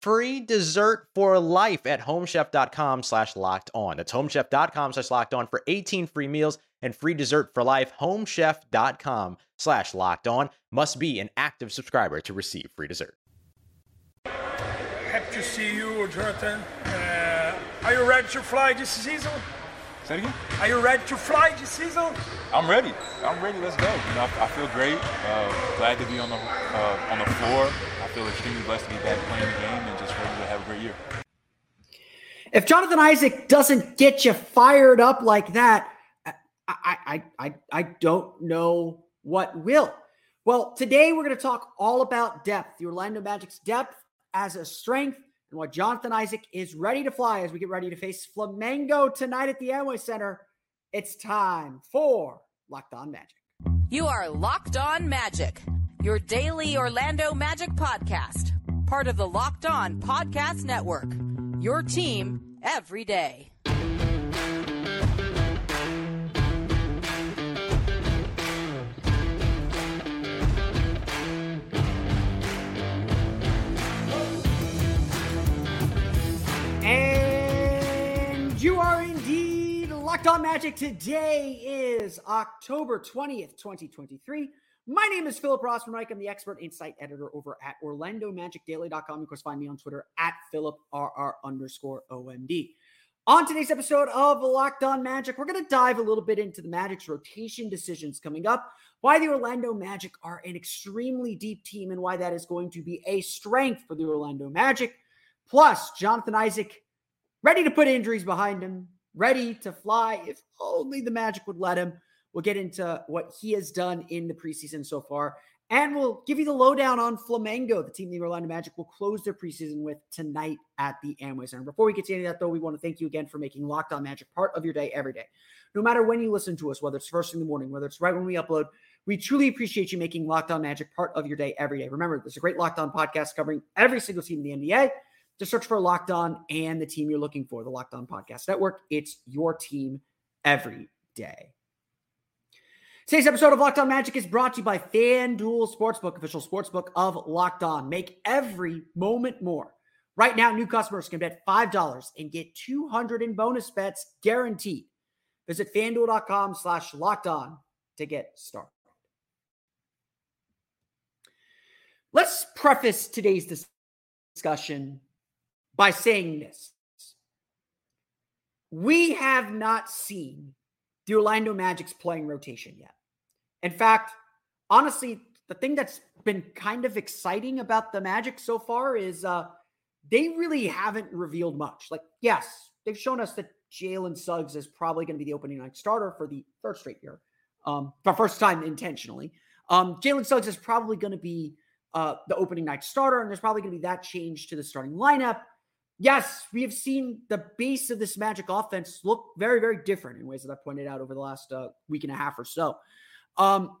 free dessert for life at homechef.com slash locked on. That's homechef.com slash locked on for 18 free meals and free dessert for life. Homechef.com slash locked on must be an active subscriber to receive free dessert. Happy to see you, Jonathan. Uh, are you ready to fly this season? Say it again? Are you ready to fly this season? I'm ready. I'm ready. Let's go. You know, I, I feel great. Uh, glad to be on the uh, on the floor. I feel extremely blessed to be back playing the game and just ready to have a great year. If Jonathan Isaac doesn't get you fired up like that, I I I I don't know what will. Well, today we're going to talk all about depth. The Orlando Magic's depth as a strength and what Jonathan Isaac is ready to fly as we get ready to face Flamengo tonight at the Amway Center. It's time for Locked On Magic. You are Locked On Magic, your daily Orlando Magic podcast, part of the Locked On Podcast Network. Your team every day. And you are indeed locked on magic. Today is October 20th, 2023. My name is Philip Rossman-Reich. I'm the expert insight editor over at OrlandoMagicDaily.com. You of course, find me on Twitter at PhilipRR underscore OMD. On today's episode of Locked On Magic, we're going to dive a little bit into the Magic's rotation decisions coming up, why the Orlando Magic are an extremely deep team, and why that is going to be a strength for the Orlando Magic. Plus, Jonathan Isaac ready to put injuries behind him, ready to fly if only the Magic would let him. We'll get into what he has done in the preseason so far, and we'll give you the lowdown on Flamengo, the team the Orlando Magic will close their preseason with tonight at the Amway Center. Before we get to any of that, though, we want to thank you again for making Locked On Magic part of your day every day. No matter when you listen to us, whether it's first in the morning, whether it's right when we upload, we truly appreciate you making Locked On Magic part of your day every day. Remember, there's a great Locked On podcast covering every single team in the NBA. Just search for Locked On and the team you're looking for, the Locked On Podcast Network. It's your team every day. Today's episode of Locked On Magic is brought to you by FanDuel Sportsbook, official sportsbook of Locked On. Make every moment more. Right now, new customers can bet $5 and get 200 in bonus bets guaranteed. Visit fanduel.com slash locked on to get started. Let's preface today's discussion by saying this. We have not seen the Orlando Magic's playing rotation yet. In fact, honestly, the thing that's been kind of exciting about the Magic so far is uh, they really haven't revealed much. Like, yes, they've shown us that Jalen Suggs is probably going to be the opening night starter for the third straight year, um, for first time intentionally. Um, Jalen Suggs is probably going to be uh, the opening night starter, and there's probably going to be that change to the starting lineup. Yes, we have seen the base of this Magic offense look very, very different in ways that I've pointed out over the last uh, week and a half or so. Um,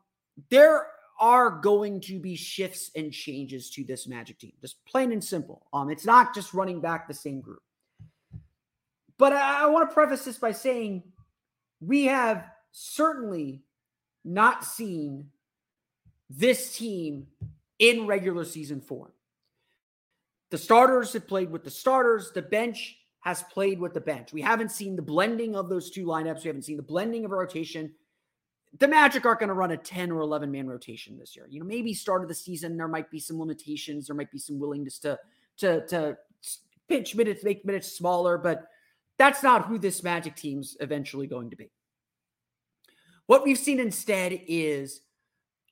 there are going to be shifts and changes to this Magic team, just plain and simple. Um, it's not just running back the same group. But I, I want to preface this by saying we have certainly not seen this team in regular season form. The starters have played with the starters, the bench has played with the bench. We haven't seen the blending of those two lineups. We haven't seen the blending of rotation. The Magic aren't going to run a 10 or 11 man rotation this year. You know, maybe start of the season, there might be some limitations. There might be some willingness to, to, to pinch minutes, make minutes smaller, but that's not who this Magic team's eventually going to be. What we've seen instead is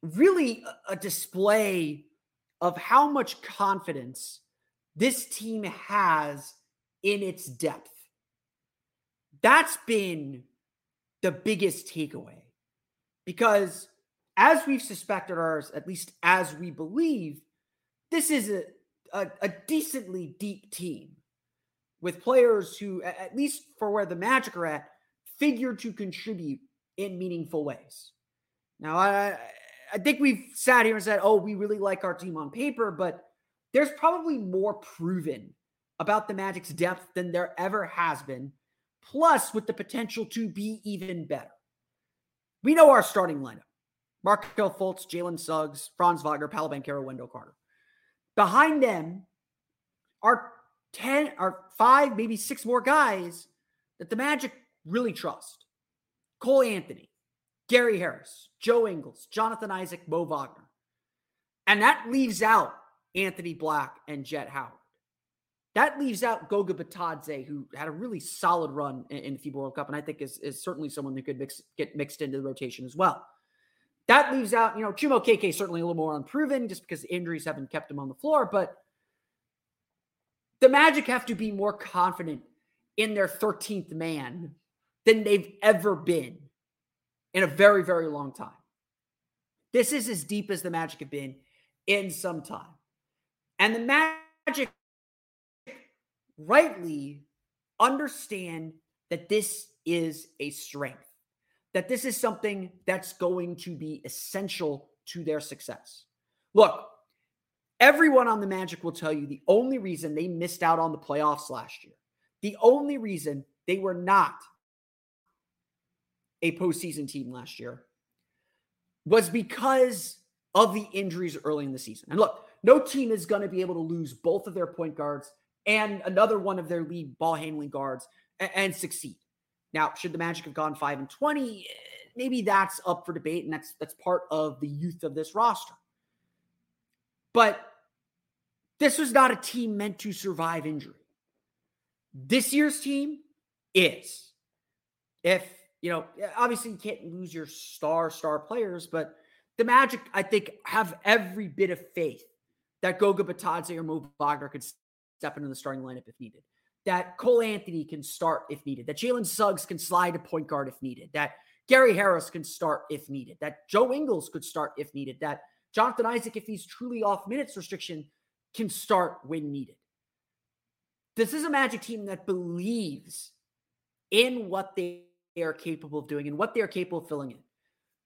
really a display of how much confidence this team has in its depth. That's been the biggest takeaway because, as we've suspected, ours, at least as we believe, this is a, a, a decently deep team with players who, at least for where the Magic are at, figure to contribute in meaningful ways. Now, I, I think we've sat here and said, oh, we really like our team on paper, but there's probably more proven about the Magic's depth than there ever has been, plus with the potential to be even better. We know our starting lineup Markelle Fultz, Jalen Suggs, Franz Wagner, Paolo Banchero, Wendell Carter. Behind them are 10 or five, maybe six more guys that the Magic really trust. Cole Anthony, Gary Harris, Joe Ingles, Jonathan Isaac, Mo Wagner. And that leaves out Anthony Black and Jett Howard. That leaves out Goga Bitadze, who had a really solid run in, in the FIBA World Cup, and I think is, is certainly someone that could mix, get mixed into the rotation as well. That leaves out, you know, Chuma Okeke certainly a little more unproven just because injuries haven't kept him on the floor, but the Magic have to be more confident in their 13th man than they've ever been in a very, very long time. This is as deep as the Magic have been in some time. And the Magic rightly understand that this is a strength, that this is something that's going to be essential to their success. Look, everyone on the Magic will tell you the only reason they missed out on the playoffs last year, the only reason they were not a postseason team last year was because of the injuries early in the season. And look, no team is going to be able to lose both of their point guards and another one of their lead ball handling guards and, and succeed. Now, should the Magic have gone 5 and 20, maybe that's up for debate and that's that's part of the youth of this roster. But this was not a team meant to survive injury. This year's team is. If you know, obviously you can't lose your star, star players, but the Magic, I think, have every bit of faith that Goga Bitadze or Mo Wagner could step into the starting lineup if needed. That Cole Anthony can start if needed. That Jalen Suggs can slide to point guard if needed. That Gary Harris can start if needed. That Joe Ingles could start if needed. That Jonathan Isaac, if he's truly off minutes restriction, can start when needed. This is a Magic team that believes in what they are capable of doing and what they are capable of filling in.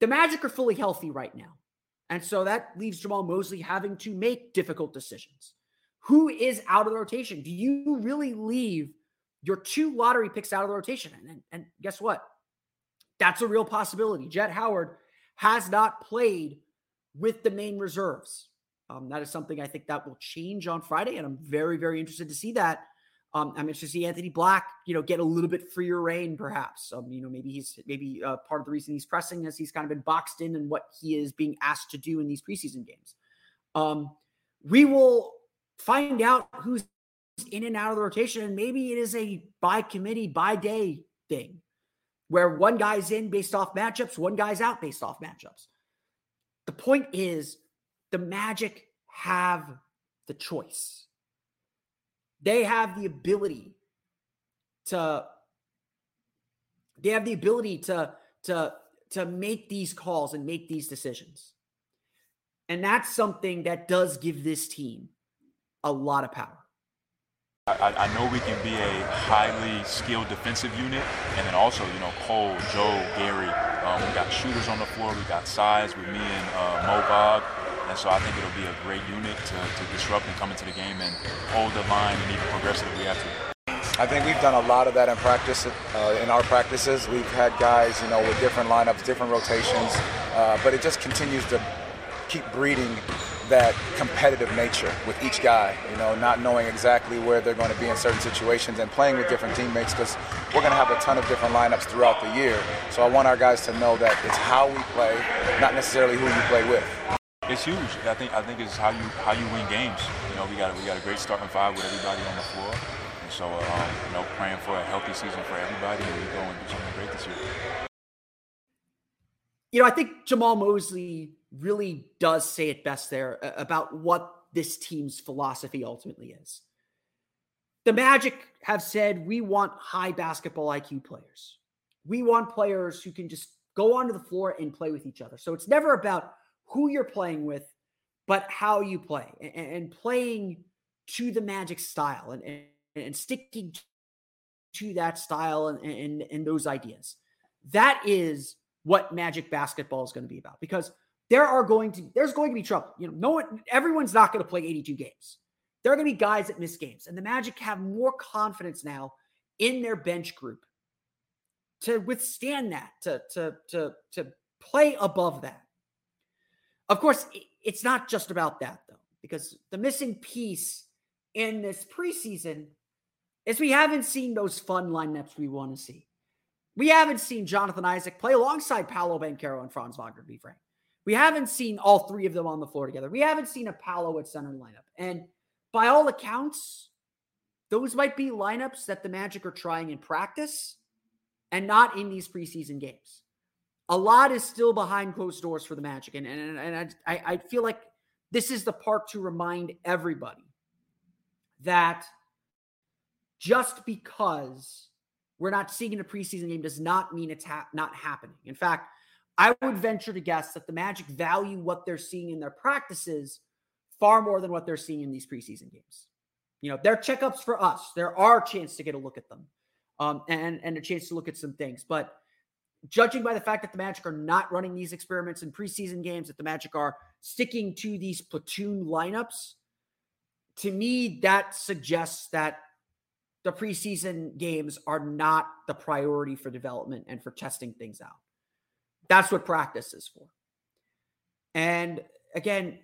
The Magic are fully healthy right now. And so that leaves Jamahl Mosley having to make difficult decisions. Who is out of the rotation? Do you really leave your two lottery picks out of the rotation? And, and, and guess what? That's a real possibility. Jett Howard has not played with the main reserves. Um, that is something I think that will change on Friday, and I'm very, very interested to see that. Um, I'm interested to see Anthony Black, you know, get a little bit freer reign, perhaps. Um, you know, maybe he's maybe uh, part of the reason he's pressing is he's kind of been boxed in and what he is being asked to do in these preseason games. Um, we will find out who's in and out of the rotation, and maybe it is a by committee, by day thing, where one guy's in based off matchups, one guy's out based off matchups. The point is, the Magic have the choice they have the ability to they have the ability to to to make these calls and make these decisions. And that's something that does give this team a lot of power. I, I, know we can be a highly skilled defensive unit, and then also, you know, Cole, Joe, Gary. Um, we got shooters on the floor. We got size with me and uh, Mo Bog. And so I think it'll be a great unit to, to disrupt and come into the game and hold the line and even progress if we have to. I think we've done a lot of that in practice, uh, in our practices. We've had guys, you know, with different lineups, different rotations, uh, but it just continues to keep breeding that competitive nature with each guy, you know, not knowing exactly where they're going to be in certain situations and playing with different teammates because we're going to have a ton of different lineups throughout the year. So I want our guys to know that it's how we play, not necessarily who you play with. It's huge. I think I think it's how you how you win games. You know, we got a, we got a great starting five with everybody on the floor, and so um, you know, praying for a healthy season for everybody, and we go and do something great this year. You know, I think Jamahl Mosley really does say it best there uh, about what this team's philosophy ultimately is. The Magic have said we want high basketball IQ players. We want players who can just go onto the floor and play with each other. So it's never about who you're playing with, but how you play and, playing to the Magic style and, and, and sticking to that style and, and, and those ideas. That is what Magic basketball is going to be about because there are going to there's going to be trouble. You know, no one everyone's not going to play 82 games. There are going to be guys that miss games, and the Magic have more confidence now in their bench group to withstand that, to to to to play above that. Of course, it's not just about that though, because the missing piece in this preseason is we haven't seen those fun lineups we want to see. We haven't seen Jonathan Isaac play alongside Paolo Banchero and Franz Wagner, to be frank. We haven't seen all three of them on the floor together. We haven't seen a Paolo at center lineup. And by all accounts, those might be lineups that the Magic are trying in practice and not in these preseason games. A lot is still behind closed doors for the Magic. And, and, and I, I feel like this is the part to remind everybody that just because we're not seeing a preseason game does not mean it's ha- not happening. In fact, I would venture to guess that the Magic value what they're seeing in their practices far more than what they're seeing in these preseason games. You know, they're checkups for us. There are a chance to get a look at them, um, and and a chance to look at some things. But judging by the fact that the Magic are not running these experiments in preseason games, that the Magic are sticking to these platoon lineups, to me that suggests that the preseason games are not the priority for development and for testing things out. That's what practice is for. And again,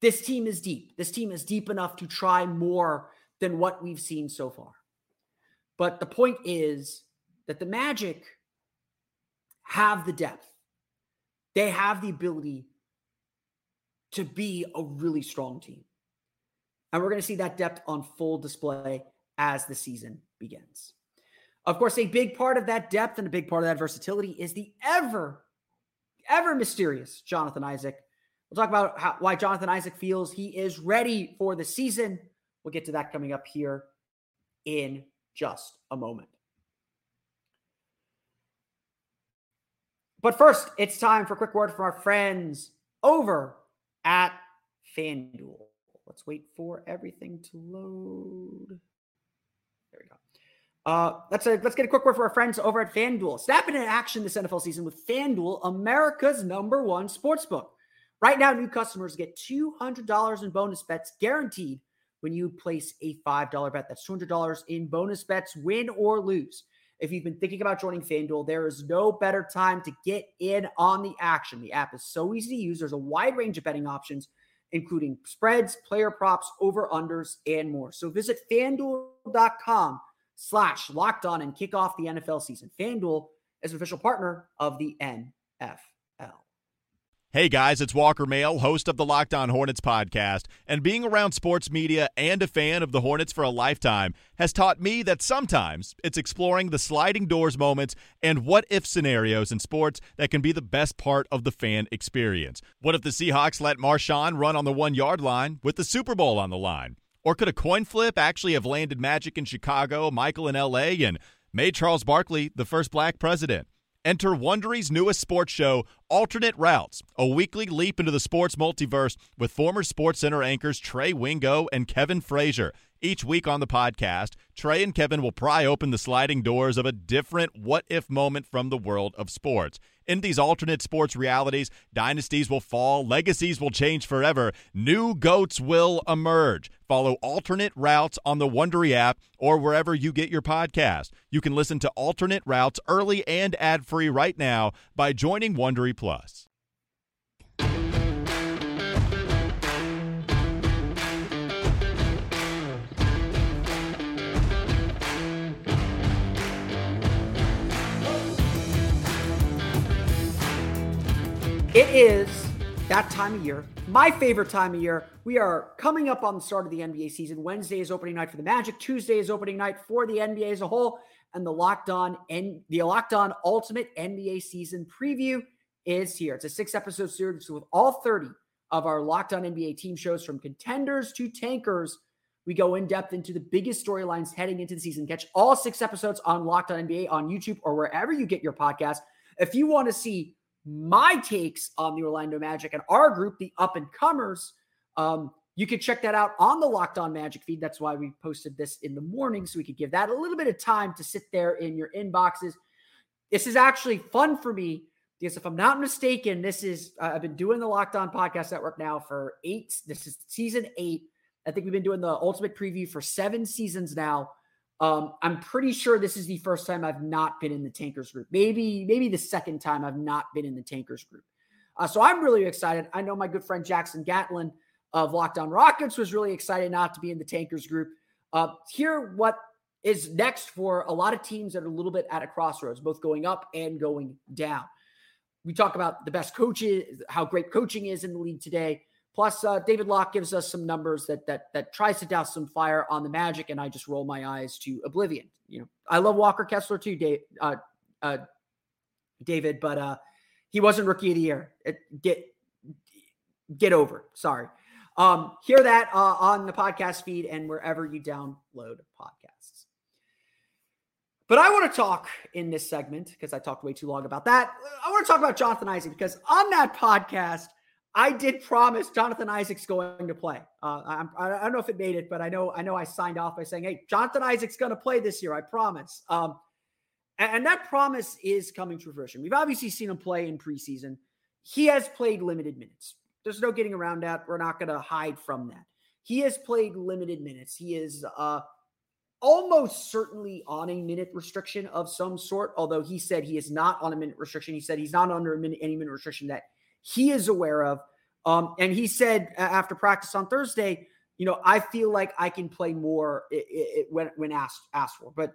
this team is deep. This team is deep enough to try more than what we've seen so far. But the point is that the Magic have the depth, they have the ability to be a really strong team. And we're going to see that depth on full display as the season begins. Of course, a big part of that depth and a big part of that versatility is the ever, ever mysterious Jonathan Isaac. We'll talk about how, why Jonathan Isaac feels he is ready for the season. We'll get to that coming up here in just a moment. But first, it's time for a quick word from our friends over at FanDuel. Let's wait for everything to load. Uh, let's uh, let's get a quick word for our friends over at FanDuel. Snap into action this NFL season with FanDuel, America's number one sportsbook. Right now, new customers get $200 in bonus bets guaranteed when you place a $5 bet. That's $200 in bonus bets, win or lose. If you've been thinking about joining FanDuel, there is no better time to get in on the action. The app is so easy to use. There's a wide range of betting options, including spreads, player props, over unders, and more. So visit fanduel.com slash locked on and kick off the NFL season. FanDuel is an official partner of the NFL. Hey guys, it's Walker Mail, host of the Locked On Hornets podcast, and being around sports media and a fan of the Hornets for a lifetime has taught me that sometimes it's exploring the sliding doors moments and what if scenarios in sports that can be the best part of the fan experience. What if the Seahawks let Marshawn run on the one yard line with the Super Bowl on the line? Or could a coin flip actually have landed Magic in Chicago, Michael in LA, and made Charles Barkley the first black president? Enter Wondery's newest sports show, Alternate Routes, a weekly leap into the sports multiverse with former SportsCenter anchors Trey Wingo and Kevin Frazier. Each week on the podcast, Trey and Kevin will pry open the sliding doors of a different what if moment from the world of sports. In these alternate sports realities, dynasties will fall, legacies will change forever, new goats will emerge. Follow alternate routes on the Wondery app or wherever you get your podcast. You can listen to alternate routes early and ad free right now by joining Wondery Plus. It is that time of year, my favorite time of year. We are coming up on the start of the NBA season. Wednesday is opening night for the Magic. Tuesday is opening night for the NBA as a whole. And the Locked On and the Locked On Ultimate NBA season preview is here. It's a six episode series with all 30 of our Locked On NBA team shows from contenders to tankers. We go in depth into the biggest storylines heading into the season. Catch all six episodes on Locked On NBA on YouTube or wherever you get your podcast. If you want to see my takes on the Orlando Magic and our group, the up and comers. Um, you can check that out on the Locked On Magic feed. That's why we posted this in the morning, so we could give that a little bit of time to sit there in your inboxes. This is actually fun for me because if I'm not mistaken, this is uh, I've been doing the Locked On Podcast Network now for eight. This is season eight. I think we've been doing the ultimate preview for seven seasons now. Um, I'm pretty sure this is the first time I've not been in the tankers group. Maybe, maybe the second time I've not been in the tankers group. Uh, so I'm really excited. I know my good friend Jackson Gatlin of Locked On Rockets was really excited not to be in the tankers group. Uh, hear what is next for a lot of teams that are a little bit at a crossroads, both going up and going down. We talk about the best coaches, how great coaching is in the league today. Plus, uh, David Locke gives us some numbers that that that tries to douse some fire on the Magic, and I just roll my eyes to oblivion. You know, I love Walker Kessler too, Dave, uh, uh, David, but uh, he wasn't Rookie of the Year. It, get get over. Sorry. Um, hear that uh, on the podcast feed and wherever you download podcasts. But I want to talk in this segment because I talked way too long about that. I want to talk about Jonathan Isaac because on that podcast I did promise Jonathan Isaac's going to play. Uh, I'm, I don't know if it made it, but I know I know I signed off by saying, "Hey, Jonathan Isaac's going to play this year. I promise." Um, and, and that promise is coming to fruition. We've obviously seen him play in preseason. He has played limited minutes. There's no getting around that. We're not going to hide from that. He has played limited minutes. He is uh, almost certainly on a minute restriction of some sort. Although he said he is not on a minute restriction. He said he's not under minute, any minute restriction that he is aware of. Um, and he said after practice on Thursday, you know, I feel like I can play more it, it, when when asked asked for. But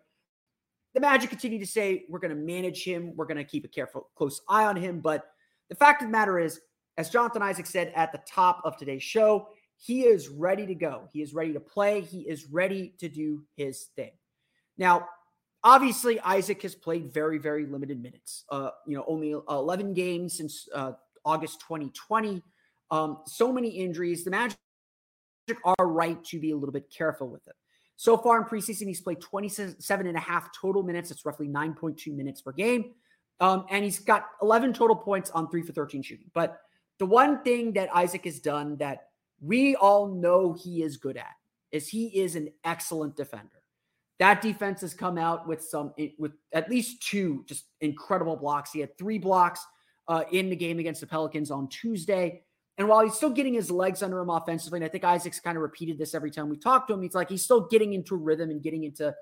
the Magic continue to say we're going to manage him, we're going to keep a careful close eye on him. But the fact of the matter is, as Jonathan Isaac said at the top of today's show, he is ready to go. He is ready to play. He is ready to do his thing. Now, obviously, Isaac has played very, very limited minutes. Uh, you know, only 11 games since uh, August 2020. Um, so many injuries. The Magic are right to be a little bit careful with it. So far in preseason, he's played 27 and a half total minutes. That's roughly 9.2 minutes per game. Um, and he's got 11 total points on three for 13 shooting. But the one thing that Isaac has done that we all know he is good at is he is an excellent defender. That defense has come out with some, with at least two just incredible blocks. He had three blocks uh, in the game against the Pelicans on Tuesday. And while he's still getting his legs under him offensively, and I think Isaac's kind of repeated this every time we talk to him, he's like he's still getting into rhythm and getting into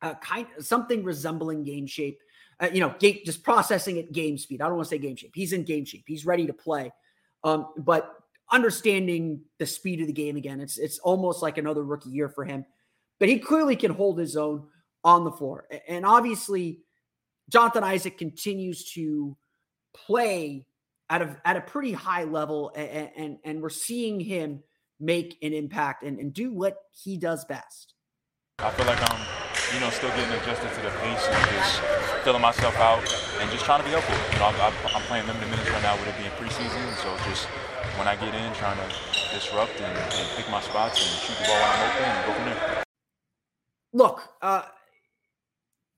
uh, kind of something resembling game shape. Uh, you know, game, just processing at game speed. I don't want to say game shape. He's in game shape. He's ready to play. Um, but understanding the speed of the game again, it's it's almost like another rookie year for him. But he clearly can hold his own on the floor. And obviously, Jonathan Isaac continues to play at a at a pretty high level, and and, and we're seeing him make an impact and, and do what he does best. I feel like I'm, you know, still getting adjusted to the pace and just filling myself out and just trying to be healthy. You know, I'm, I'm playing limited minutes right now with it being preseason, so just when I get in, trying to disrupt and, and pick my spots and shoot the ball when I'm open and go from there. Look, uh,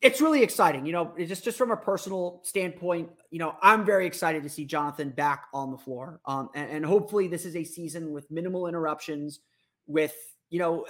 it's really exciting. You know, just just from a personal standpoint, you know, I'm very excited to see Jonathan back on the floor. Um, and, and hopefully this is a season with minimal interruptions, with you know,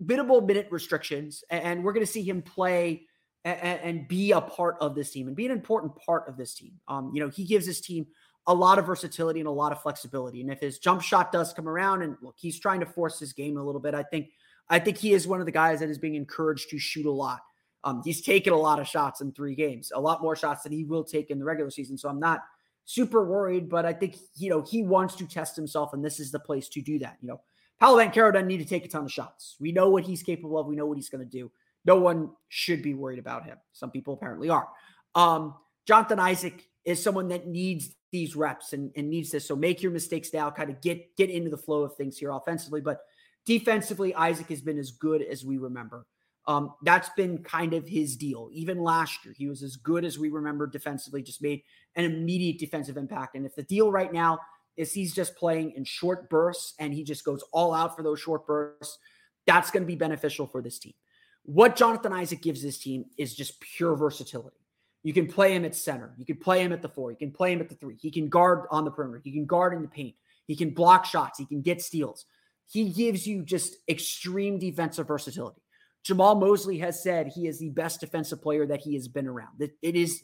minimal minute restrictions, and we're going to see him play and, and, be a part of this team and be an important part of this team. Um, you know, he gives his team a lot of versatility and a lot of flexibility. And if his jump shot does come around, and look, he's trying to force his game a little bit, I think I think he is one of the guys that is being encouraged to shoot a lot. Um, he's taken a lot of shots in three games, a lot more shots than he will take in the regular season. So I'm not super worried, but I think you know he wants to test himself, and this is the place to do that. You know, Paolo Banchero doesn't need to take a ton of shots. We know what he's capable of. We know what he's going to do. No one should be worried about him. Some people apparently are. Um, Jonathan Isaac is someone that needs these reps and, and needs this. So make your mistakes now, kind of get get into the flow of things here offensively. But defensively, Isaac has been as good as we remember. Um, that's been kind of his deal. Even last year, he was as good as we remember defensively, just made an immediate defensive impact. And if the deal right now is he's just playing in short bursts and he just goes all out for those short bursts, that's going to be beneficial for this team. What Jonathan Isaac gives this team is just pure versatility. You can play him at center. You can play him at the four. You can play him at the three. He can guard on the perimeter. He can guard in the paint. He can block shots. He can get steals. He gives you just extreme defensive versatility. Jamahl Mosley has said he is the best defensive player that he has been around. It is,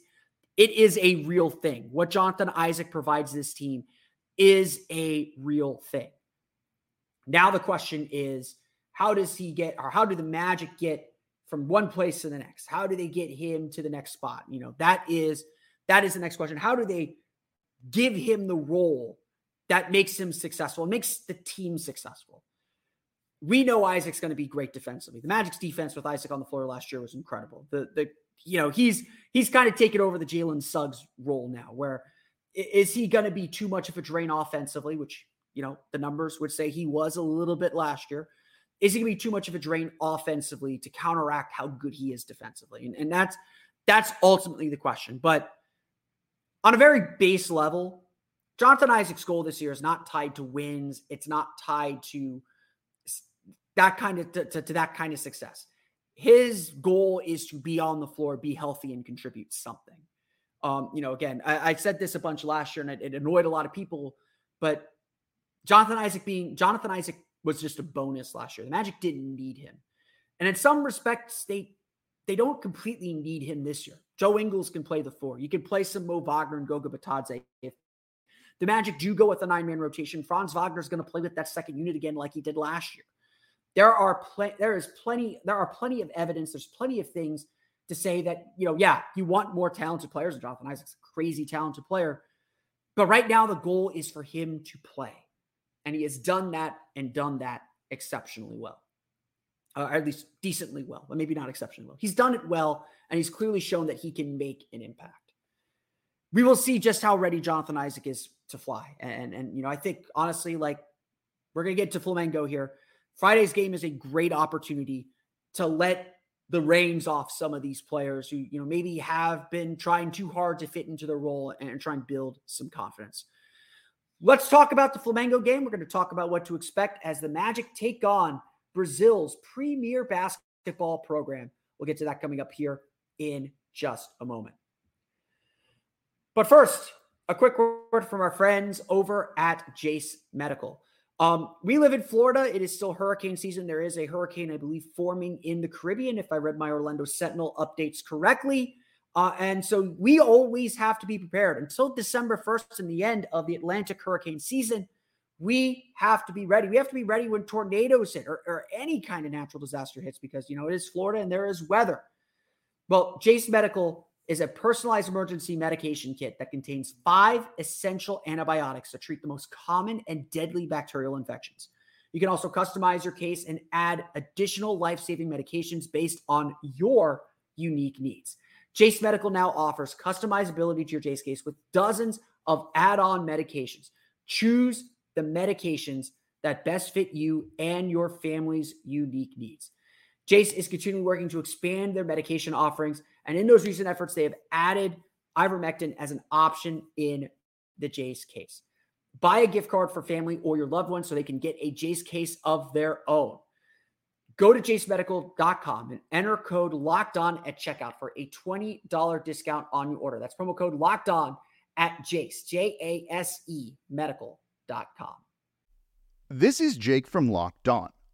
it is a real thing. What Jonathan Isaac provides this team is a real thing. Now the question is, how does he get, or how do the Magic get from one place to the next? How do they get him to the next spot? You know, that is that is the next question. How do they give him the role that makes him successful, makes the team successful? We know Isaac's going to be great defensively. The Magic's defense with Isaac on the floor last year was incredible. The the you know he's he's kind of taken over the Jalen Suggs role now. Where is he going to be too much of a drain offensively? Which you know the numbers would say he was a little bit last year is he going to be too much of a drain offensively to counteract how good he is defensively? And, and that's that's ultimately the question. But on a very base level, Jonathan Isaac's goal this year is not tied to wins. It's not tied to that kind of to, to, to that kind of success. His goal is to be on the floor, be healthy, and contribute something. Um, you know, again, I, I said this a bunch last year, and it, it annoyed a lot of people. But Jonathan Isaac being Jonathan Isaac was just a bonus last year. The Magic didn't need him. And in some respects, they they don't completely need him this year. Joe Ingles can play the four. You can play some Mo Wagner and Goga Bitadze. If the Magic do go with a nine-man rotation, Franz Wagner is going to play with that second unit again like he did last year. There are pl- there is plenty there are plenty of evidence. There's plenty of things to say that you know, yeah, you want more talented players. Jonathan Isaac's a crazy talented player, but right now the goal is for him to play. And he has done that and done that exceptionally well, or at least decently well, but maybe not exceptionally well. He's done it well, and he's clearly shown that he can make an impact. We will see just how ready Jonathan Isaac is to fly. And, and you know, I think honestly, like we're to get to Flamengo here. Friday's game is a great opportunity to let the reins off some of these players who, you know, maybe have been trying too hard to fit into their role and try and build some confidence. Let's talk about the Flamengo game. We're going to talk about what to expect as the Magic take on Brazil's premier basketball program. We'll get to that coming up here in just a moment. But first, a quick word from our friends over at Jase Medical. Um, we live in Florida. It is still hurricane season. There is a hurricane, I believe, forming in the Caribbean, if I read my Orlando Sentinel updates correctly. Uh, and so we always have to be prepared until December 1st in the end of the Atlantic hurricane season. We have to be ready. We have to be ready when tornadoes hit or, or any kind of natural disaster hits because, you know, it is Florida and there is weather. Well, Jase Medical is a personalized emergency medication kit that contains five essential antibiotics to treat the most common and deadly bacterial infections. You can also customize your case and add additional life saving medications based on your unique needs. Jase Medical now offers customizability to your Jase case with dozens of add on medications. Choose the medications that best fit you and your family's unique needs. Jase is continually working to expand their medication offerings. And in those recent efforts, they have added ivermectin as an option in the Jase case. Buy a gift card for family or your loved one so they can get a Jase case of their own. Go to jasemedical.com and enter code locked on at checkout for a $20 discount on your order. That's promo code locked on at Jase, J A S E medical.com. This is Jake from Locked On.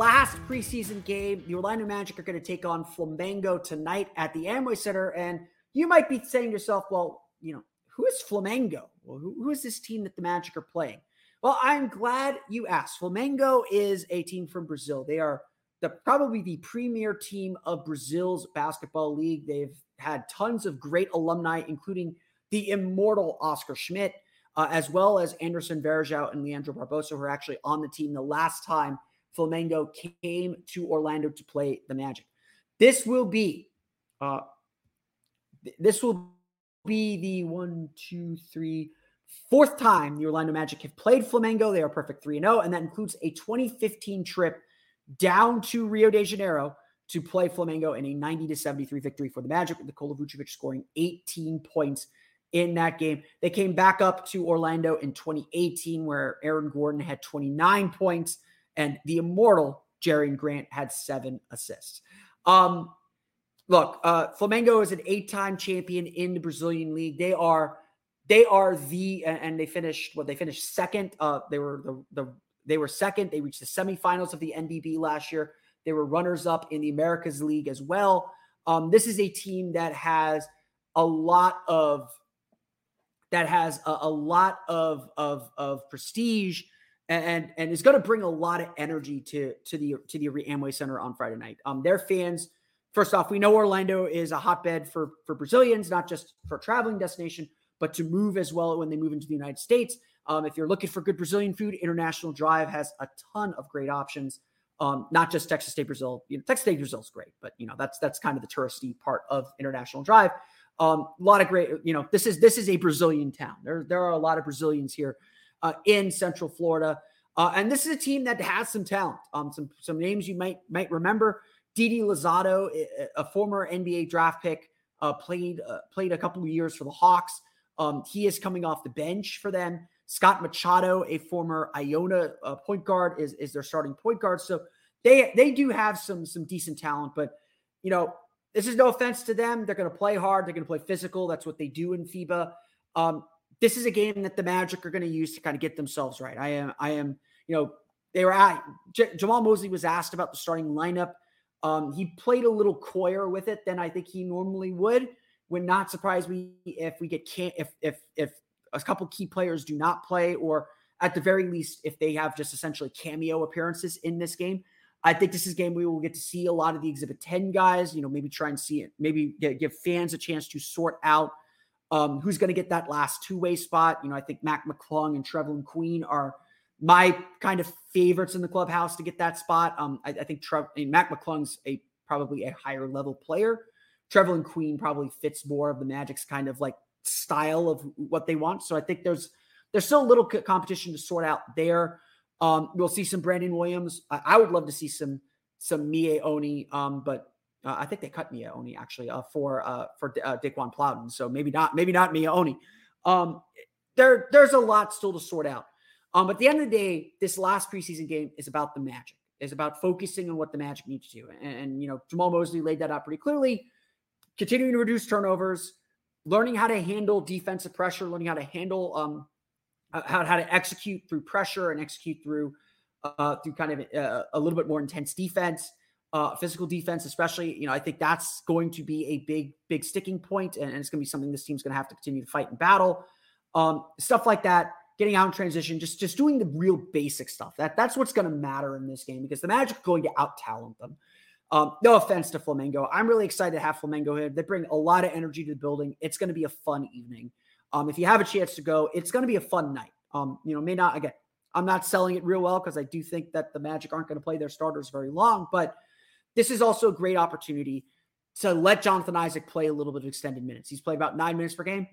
Last preseason game. The Orlando Magic are going to take on Flamengo tonight at the Amway Center. And you might be saying to yourself, well, you know, who is Flamengo? Well, who, who is this team that the Magic are playing? Well, I'm glad you asked. Flamengo is a team from Brazil. They are the probably the premier team of Brazil's basketball league. They've had tons of great alumni, including the immortal Oscar Schmidt uh, as well as Anderson Varejão and Leandro Barbosa, who are actually on the team the last time Flamengo came to Orlando to play the Magic. This will be, uh, this will be the one, two, three, fourth time the Orlando Magic have played Flamengo. They are perfect 3 0, and that includes a 2015 trip down to Rio de Janeiro to play Flamengo in a 90 to 73 victory for the Magic, with Nikola Vucevic scoring 18 points in that game. They came back up to Orlando in 2018, where Aaron Gordon had 29 points and the immortal Jerian Grant had seven assists. Um, look, uh, Flamengo is an eight-time champion in the Brazilian league. They are they are the and they finished what they finished second. Uh, they were the, the they were second. They reached the semifinals of the NBB last year. They were runners up in the Americas League as well. Um, this is a team that has a lot of that has a, a lot of, of, of prestige and, and is going to bring a lot of energy to, to the, to the Amway Center on Friday night. Um, their fans, first off, we know Orlando is a hotbed for, for Brazilians, not just for traveling destination, but to move as well when they move into the United States. Um, if you're looking for good Brazilian food, International Drive has a ton of great options. Um, not just Texas de Brazil. You know, Texas de Brazil is great, but you know that's that's kind of the touristy part of International Drive. Um, a lot of great, you know, this is this is a Brazilian town. There, there are a lot of Brazilians here uh, in Central Florida, uh, and this is a team that has some talent. Um, some some names you might might remember: Didi Louzado, a former NBA draft pick, uh, played uh, played a couple of years for the Hawks. Um, he is coming off the bench for them. Scott Machado, a former Iona uh, point guard, is is their starting point guard. So they they do have some some decent talent, but you know this is no offense to them. They're going to play hard. They're going to play physical. That's what they do in FIBA. Um, this is a game that the Magic are going to use to kind of get themselves right. I am, I am, you know, they were at J- Jamahl Mosley was asked about the starting lineup. Um, he played a little coyer with it than I think he normally would. Would not surprise me if we get can if if if a couple key players do not play, or at the very least, if they have just essentially cameo appearances in this game. I think this is a game we will get to see a lot of the Exhibit 10 guys, you know, maybe try and see it, maybe get, give fans a chance to sort out um, who's going to get that last two way spot. You know, I think Mac McClung and Trevelin Queen are my kind of favorites in the clubhouse to get that spot. Um, I, I think Trev, I mean, Mac McClung's a probably a higher level player. Trevelin Queen probably fits more of the Magic's kind of like style of what they want. So I think there's there's still a little competition to sort out there. Um, we'll see some Brandon Williams. I, I, would love to see some some Miye Oni, um, but uh, I think they cut Miye Oni actually uh, for uh, for uh, Daequan Plowden. So maybe not maybe not Miye Oni. Um, there there's a lot still to sort out. Um, but at the end of the day, this last preseason game is about the Magic. Is about focusing on what the Magic needs to do. And, and you know, Jamahl Mosley laid that out pretty clearly. Continuing to reduce turnovers, learning how to handle defensive pressure, learning how to handle um, how, how to execute through pressure and execute through uh, through kind of uh, a little bit more intense defense, uh, physical defense, especially. You know, I think that's going to be a big, big sticking point, and, and it's going to be something this team's going to have to continue to fight and battle. Um, stuff like that, getting out in transition, just just doing the real basic stuff. That that's what's going to matter in this game because the Magic are going to out talent them. Um, no offense to Flamengo. I'm really excited to have Flamengo here. They bring a lot of energy to the building. It's going to be a fun evening. Um, if you have a chance to go, it's going to be a fun night. Um, you know, may not again. I'm not selling it real well because I do think that the Magic aren't going to play their starters very long, but this is also a great opportunity to let Jonathan Isaac play a little bit of extended minutes. He's played about nine minutes per game.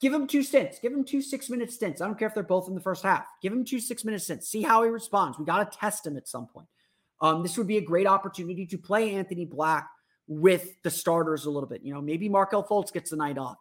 Give him two stints. Give him two six minute stints. I don't care if they're both in the first half. Give him two six minute stints. See how he responds. We got to test him at some point. Um, this would be a great opportunity to play Anthony Black with the starters a little bit. You know, maybe Markelle Fultz gets the night off.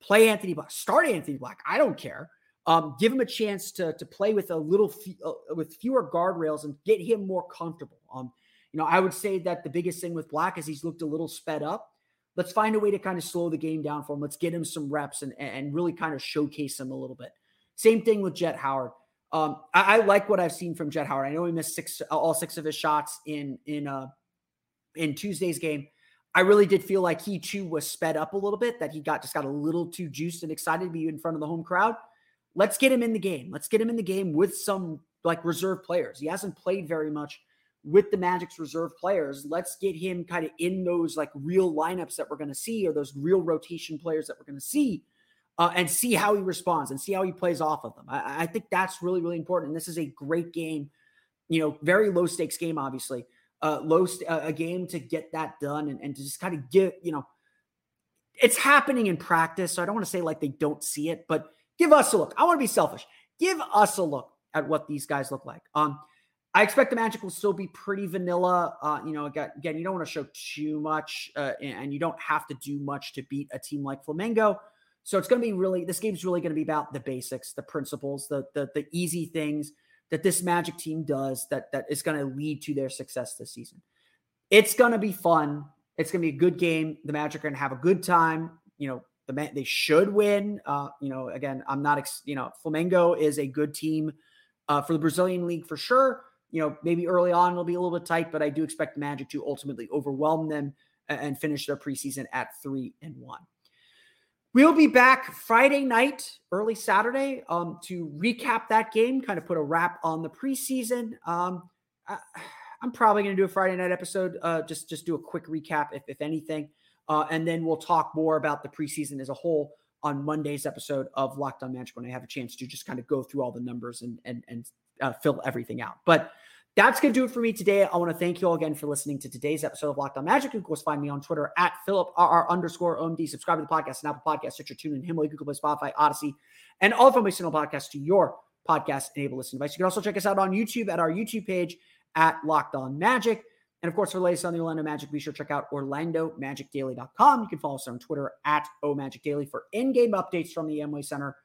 Play Anthony Black. Start Anthony Black. I don't care. Um, give him a chance to to play with a little f- uh, with fewer guardrails and get him more comfortable. Um, you know, I would say that the biggest thing with Black is he's looked a little sped up. Let's find a way to kind of slow the game down for him. Let's get him some reps and, and really kind of showcase him a little bit. Same thing with Jett Howard. Um, I, I, like what I've seen from Jett Howard. I know he missed six, all six of his shots in in uh in Tuesday's game. I really did feel like he too was sped up a little bit. That he got just got a little too juiced and excited to be in front of the home crowd. Let's get him in the game. Let's get him in the game with some like reserve players. He hasn't played very much with the Magic's reserve players. Let's get him kind of in those like real lineups that we're going to see or those real rotation players that we're going to see uh, and see how he responds and see how he plays off of them. I, I, think that's really, really important. And this is a great game, you know, very low stakes game, obviously. Uh, low st- uh, a game to get that done and, and to just kind of get, you know, it's happening in practice. So I don't want to say like they don't see it, but give us a look. I want to be selfish. Give us a look at what these guys look like. Um, I expect the Magic will still be pretty vanilla. Uh, you know, again, you don't want to show too much, uh, and you don't have to do much to beat a team like Flamengo. So it's going to be really this game's really going to be about the basics, the principles, the the the easy things that this Magic team does that that is going to lead to their success this season. It's going to be fun. It's going to be a good game. The Magic are going to have a good time. You know, the they should win. Uh, you know, again, I'm not. Ex- you know, Flamengo is a good team uh, for the Brazilian league for sure you know, maybe early on it'll be a little bit tight, but I do expect the Magic to ultimately overwhelm them and finish their preseason at three and one. We'll be back Friday night, early Saturday, um, to recap that game, kind of put a wrap on the preseason. Um, I, am probably going to do a Friday night episode, uh, just just do a quick recap, if, if anything, uh, and then we'll talk more about the preseason as a whole on Monday's episode of Locked On Magic when I have a chance to just kind of go through all the numbers and and and uh, fill everything out. But that's going to do it for me today. I want to thank you all again for listening to today's episode of Locked On Magic. You can, of course, find me on Twitter at Philip PhilipRR underscore OMD. Subscribe to the podcast and Apple Podcasts, Stitcher, TuneIn, Himalaya, Google Play, Spotify, Odyssey, and all of my single podcasts to your podcast enabled listening device. You can also check us out on YouTube at our YouTube page at Locked On Magic. And of course, for the latest on the Orlando Magic, be sure to check out OrlandoMagicDaily.com. You can follow us on Twitter at OMagicDaily for in-game updates from the Amway Center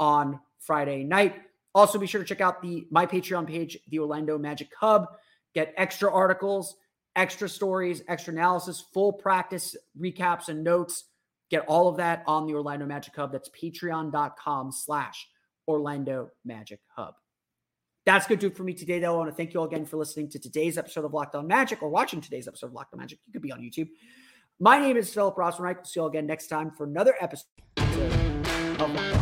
on Friday night. Also, be sure to check out the my Patreon page, the Orlando Magic Hub. Get extra articles, extra stories, extra analysis, full practice recaps and notes. Get all of that on the Orlando Magic Hub. That's patreon.com slash Orlando Magic Hub. That's going to do it for me today, though. I want to thank you all again for listening to today's episode of Locked On Magic or watching today's episode of Locked On Magic. You could be on YouTube. My name is Philip Rossman. We'll see you all again next time for another episode of Locked On.